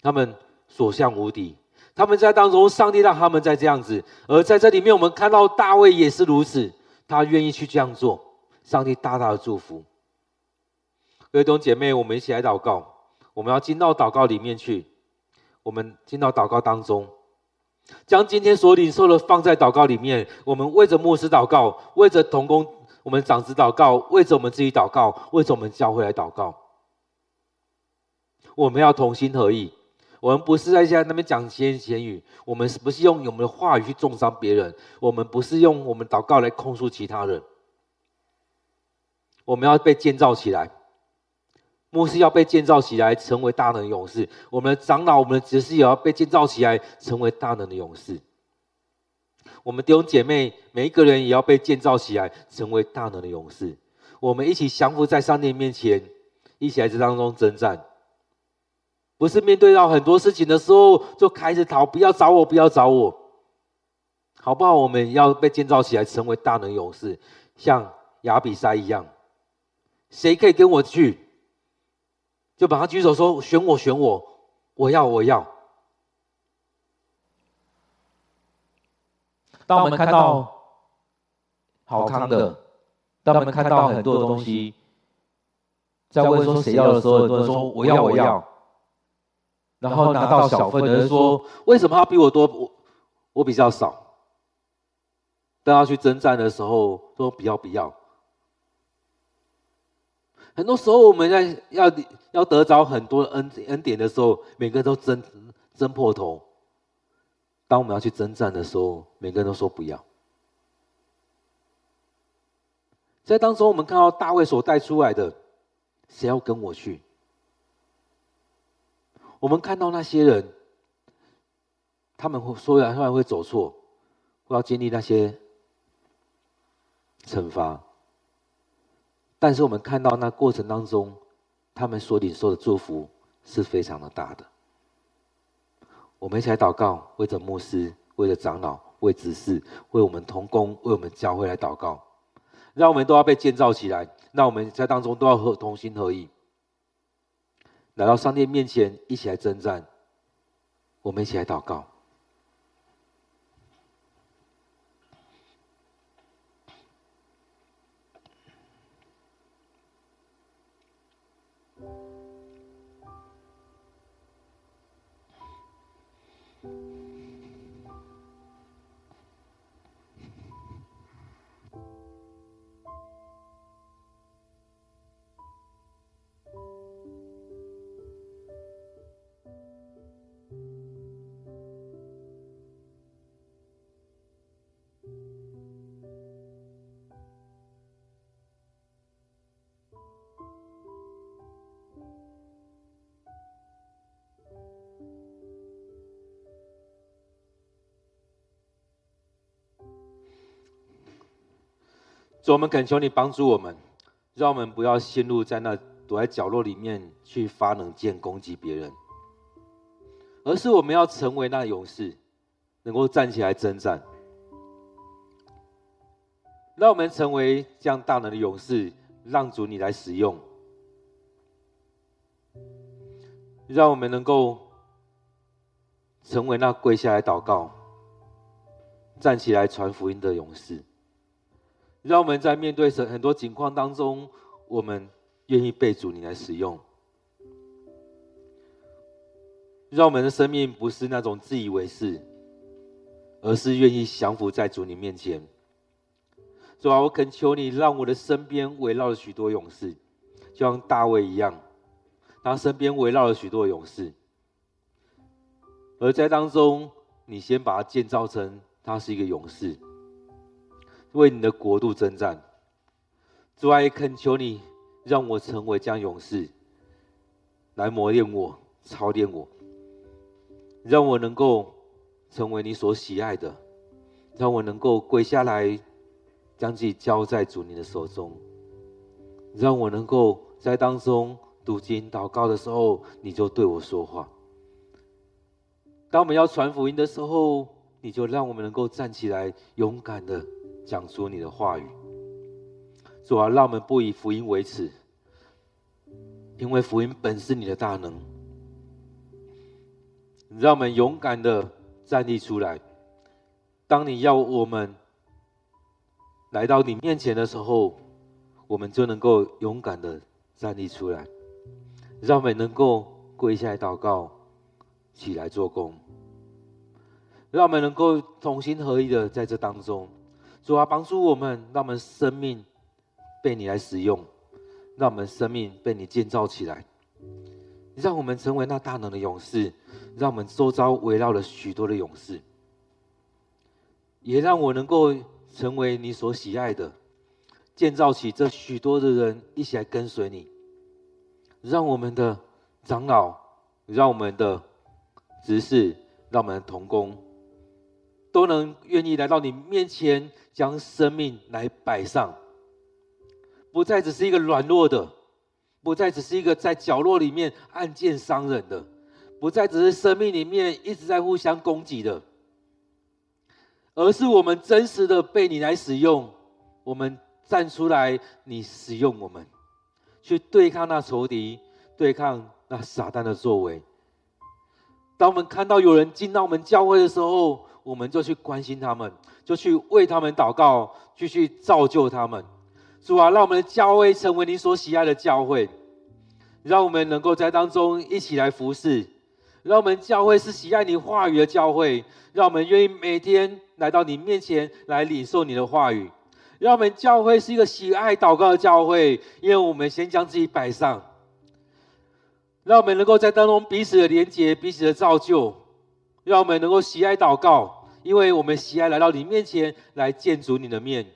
他们所向无敌。他们在当中，上帝让他们在这样子，而在这里面，我们看到大卫也是如此。他愿意去这样做，上帝大大的祝福。各位弟兄姐妹，我们一起来祷告。我们要进到祷告里面去，我们进到祷告当中，将今天所领受的放在祷告里面。我们为着牧师祷告，为着同工、我们长子祷告，为着我们自己祷告，为着我们教会来祷告。我们要同心合意。我们不是在在那边讲闲言闲语，我们是不是用我们的话语去中伤别人？我们不是用我们祷告来控诉其他人。我们要被建造起来，牧师要被建造起来，成为大能的勇士。我们的长老、我们的执事也要被建造起来，成为大能的勇士。我们弟兄姐妹每一个人也要被建造起来，成为大能的勇士。我们一起降服在上帝面前，一起来这当中征战。不是面对到很多事情的时候就开始逃，不要找我，不要找我，好不好？我们要被建造起来，成为大能勇士，像亚比筛一样。谁可以跟我去？就把他举手说：“选我，选我，我要，我要。”当我们看到好康的，当我们看到很多的东西，在问说谁要的时候，很多人说：“我要，我要。”然后拿到小份的人说：“为什么他比我多？我我比较少。”当他去征战的时候，说：“不要，不要。”很多时候，我们在要要得着很多恩恩典的时候，每个人都争争破头。当我们要去征战的时候，每个人都说：“不要。”在当中，我们看到大卫所带出来的，谁要跟我去？我们看到那些人，他们会说来，他们会走错，会要经历那些惩罚。但是我们看到那过程当中，他们所领受的祝福是非常的大的。我们一起来祷告，为着牧师，为着长老，为执事，为我们同工，为我们教会来祷告，让我们都要被建造起来。让我们在当中都要合同心合意。来到上帝面前，一起来征战。我们一起来祷告。主，我们恳求你帮助我们，让我们不要陷入在那躲在角落里面去发冷箭攻击别人，而是我们要成为那勇士，能够站起来征战。让我们成为这样大能的勇士，让主你来使用，让我们能够成为那跪下来祷告、站起来传福音的勇士。让我们在面对很很多情况当中，我们愿意被主你来使用。让我们的生命不是那种自以为是，而是愿意降服在主你面前。主啊，我恳求你，让我的身边围绕了许多勇士，就像大卫一样，他身边围绕了许多勇士，而在当中，你先把他建造成他是一个勇士。为你的国度征战，主啊，恳求你让我成为这样勇士，来磨练我、操练我，让我能够成为你所喜爱的，让我能够跪下来，将自己交在主你的手中，让我能够在当中读经祷告的时候，你就对我说话。当我们要传福音的时候，你就让我们能够站起来，勇敢的。讲出你的话语，主啊，让我们不以福音为耻，因为福音本是你的大能。让我们勇敢的站立出来。当你要我们来到你面前的时候，我们就能够勇敢的站立出来。让我们能够跪下来祷告，起来做工。让我们能够同心合意的在这当中。主啊，帮助我们，让我们生命被你来使用，让我们生命被你建造起来，让我们成为那大能的勇士，让我们周遭围绕了许多的勇士，也让我能够成为你所喜爱的，建造起这许多的人一起来跟随你，让我们的长老，让我们的执事，让我们的童工，都能愿意来到你面前。将生命来摆上，不再只是一个软弱的，不再只是一个在角落里面暗箭伤人的，不再只是生命里面一直在互相攻击的，而是我们真实的被你来使用，我们站出来，你使用我们，去对抗那仇敌，对抗那撒旦的作为。当我们看到有人进到我们教会的时候，我们就去关心他们。就去为他们祷告，继续造就他们。主啊，让我们的教会成为你所喜爱的教会，让我们能够在当中一起来服侍。让我们教会是喜爱你话语的教会，让我们愿意每天来到你面前来领受你的话语。让我们教会是一个喜爱祷告的教会，因为我们先将自己摆上。让我们能够在当中彼此的连结，彼此的造就。让我们能够喜爱祷告。因为我们喜爱来到你面前来见主你的面，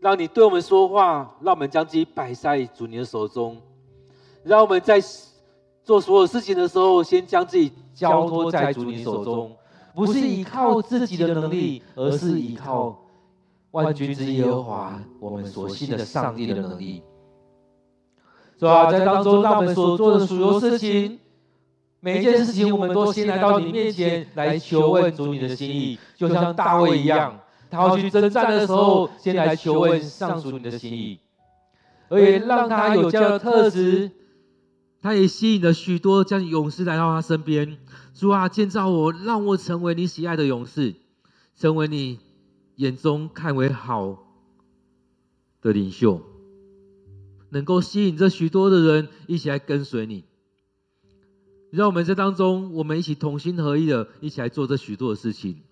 让你对我们说话，让我们将自己摆在主你的手中，让我们在做所有事情的时候，先将自己交托在主你手中，不是依靠自己的能力，而是依靠万军之耶和华我们所信的上帝的能力。是吧？在当中，让我们所做的所有事情。每一件事情，我们都先来到你面前来求问主你的心意，就像大卫一样，他要去征战的时候，先来求问上主你的心意，而也让他有这样的特质，他也吸引了许多这样勇士来到他身边。主啊，建造我，让我成为你喜爱的勇士，成为你眼中看为好的领袖，能够吸引这许多的人一起来跟随你。让我们在当中，我们一起同心合意的，一起来做这许多的事情。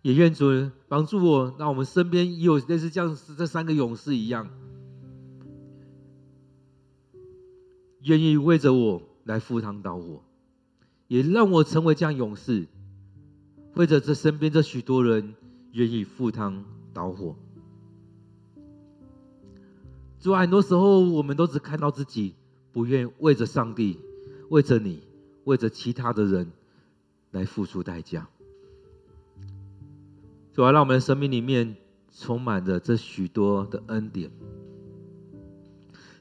也愿主帮助我，让我们身边也有类似这样这三个勇士一样，愿意为着我来赴汤蹈火，也让我成为这样勇士，为着这身边这许多人愿意赴汤蹈火。主啊，很多时候我们都只看到自己，不愿为着上帝。为着你，为着其他的人来付出代价，主要让我们的生命里面充满着这许多的恩典。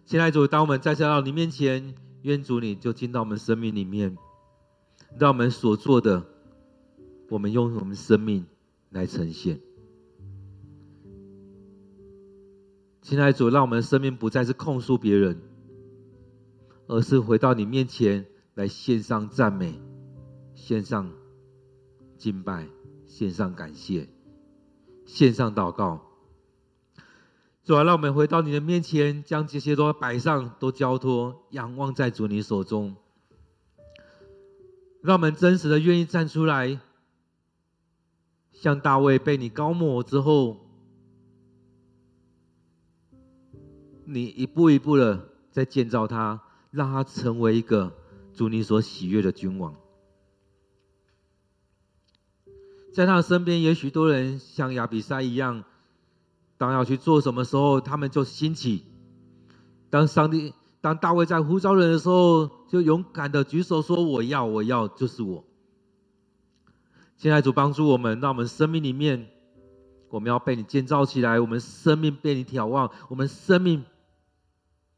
亲爱的主，当我们再次到你面前，愿主你就进到我们生命里面，让我们所做的，我们用我们生命来呈现。亲爱的主，让我们的生命不再是控诉别人，而是回到你面前来献上赞美，献上敬拜，献上感谢，献上祷告。主啊，让我们回到你的面前，将这些都摆上，都交托，仰望在主你手中。让我们真实的愿意站出来，像大卫被你膏抹之后，你一步一步的在建造他，让他成为一个主你所喜悦的君王。在他的身边，有许多人像亚比筛一样。当要去做什么时候，他们就兴起。当上帝，当大卫在呼召人的时候，就勇敢的举手说：“我要，我要，就是我。”现在主帮助我们，让我们生命里面，我们要被你建造起来，我们生命被你眺望，我们生命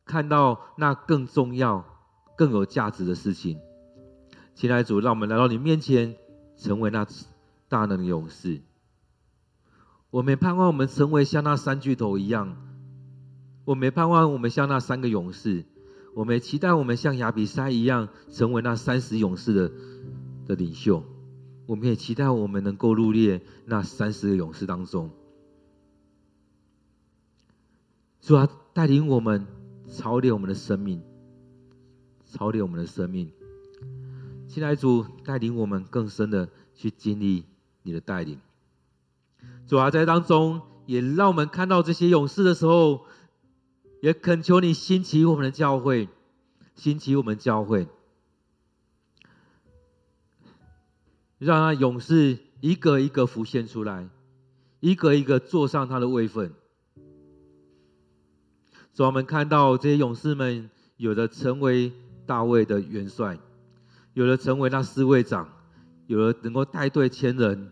看到那更重要、更有价值的事情。亲爱的主，让我们来到你面前，成为那大能的勇士。我们盼望我们成为像那三巨头一样，我们盼望我们像那三个勇士，我们期待我们像亚比筛一样，成为那三十勇士的的领袖。我们也期待我们能够入列那三十个勇士当中。主啊，带领我们操练我们的生命，操练我们的生命。亲爱的主，带领我们更深的去经历你的带领。主啊，在当中也让我们看到这些勇士的时候，也恳求你兴起我们的教会，兴起我们教会，让那勇士一个一个浮现出来，一个一个坐上他的位分。主啊，我们看到这些勇士们，有的成为大卫的元帅，有的成为那侍卫长，有的能够带队千人。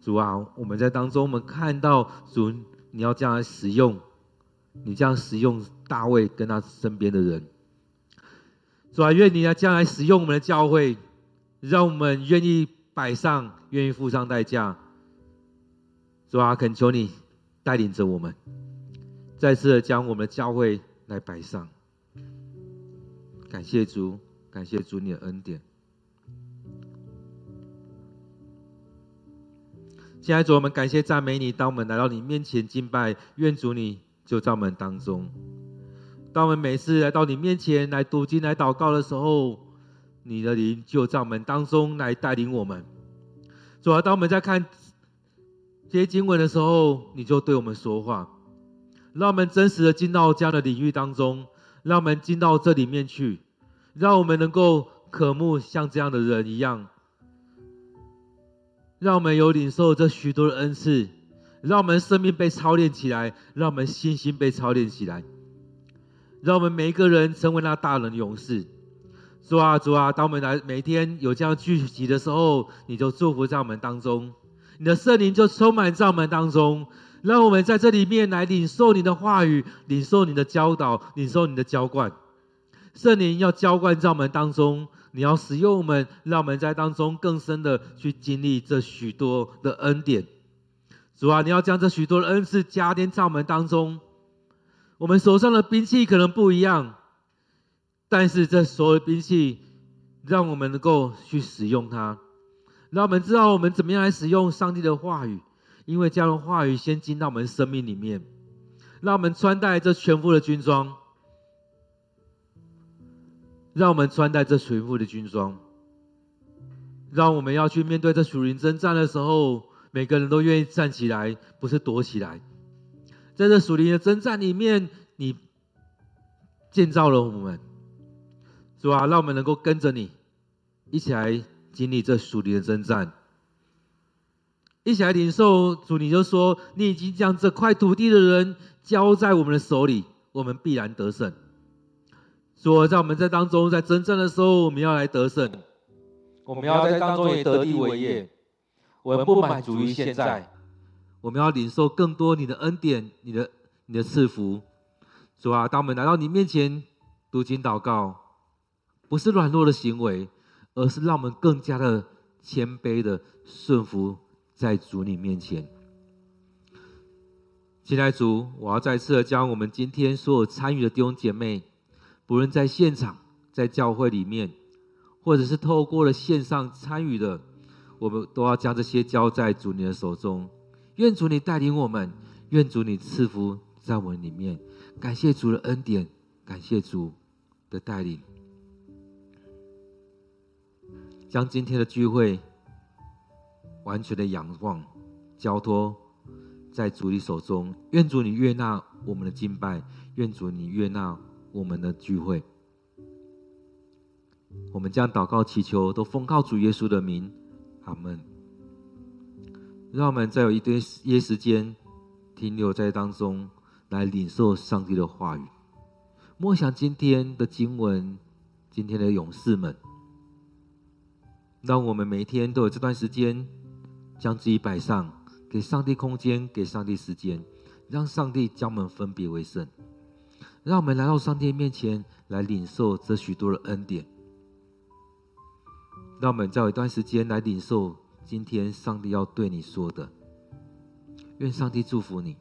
主啊，我们在当中，我们看到主，你要这样来使用，你这样使用大卫跟他身边的人。主啊，愿你来将来使用我们的教会，让我们愿意摆上，愿意付上代价。主啊，恳求你带领着我们，再次的将我们的教会来摆上。感谢主，感谢主你的恩典。现在主，我们感谢赞美你。当我们来到你面前敬拜，愿主你就在我们当中。当我们每次来到你面前来读经、来祷告的时候，你的灵就在我们当中来带领我们。主啊，当我们在看这些经文的时候，你就对我们说话，让我们真实的进到这样的领域当中，让我们进到这里面去，让我们能够渴慕像这样的人一样。让我们有领受这许多的恩赐，让我们生命被操练起来，让我们信心被操练起来，让我们每一个人成为那大能勇士。主啊，主啊，当我们来每天有这样聚集的时候，你就祝福在我们当中，你的圣灵就充满在我们当中，让我们在这里面来领受你的话语，领受你的教导，领受你的浇灌。圣灵要浇灌在我们当中。你要使用我们，让我们在当中更深的去经历这许多的恩典。主啊，你要将这许多的恩赐加添在我们当中。我们手上的兵器可能不一样，但是这所有兵器，让我们能够去使用它，让我们知道我们怎么样来使用上帝的话语，因为这样的话语先进到我们生命里面，让我们穿戴这全副的军装。让我们穿戴这全副的军装，让我们要去面对这属灵征战的时候，每个人都愿意站起来，不是躲起来。在这属灵的征战里面，你建造了我们，是吧，让我们能够跟着你一起来经历这属灵的征战，一起来领受。主，你就说，你已经将这块土地的人交在我们的手里，我们必然得胜。说，在我们在当中，在征战的时候，我们要来得胜，我们要在当中也得地为业。我们不满足于现在，我们要领受更多你的恩典，你的你的赐福。主啊，当我们来到你面前读经祷告，不是软弱的行为，而是让我们更加的谦卑的顺服在主你面前。亲爱的主，我要再次的将我们今天所有参与的弟兄姐妹，不论在现场、在教会里面，或者是透过了线上参与的，我们都要将这些交在主你的手中。愿主你带领我们，愿主你赐福在我们里面。感谢主的恩典，感谢主的带领，将今天的聚会完全的仰望、交托在主你手中。愿主你悦纳我们的敬拜，愿主你悦纳我们的聚会。我们将祷告祈求都奉靠主耶稣的名，阿门。让我们再有一堆些时间停留在当中，来领受上帝的话语。默想今天的经文，今天的勇士们，让我们每天都有这段时间，将自己摆上，给上帝空间，给上帝时间，让上帝将我们分别为圣。让我们来到上帝面前，来领受这许多的恩典。让我们再有一段时间来领受。今天上帝要对你说的，愿上帝祝福你。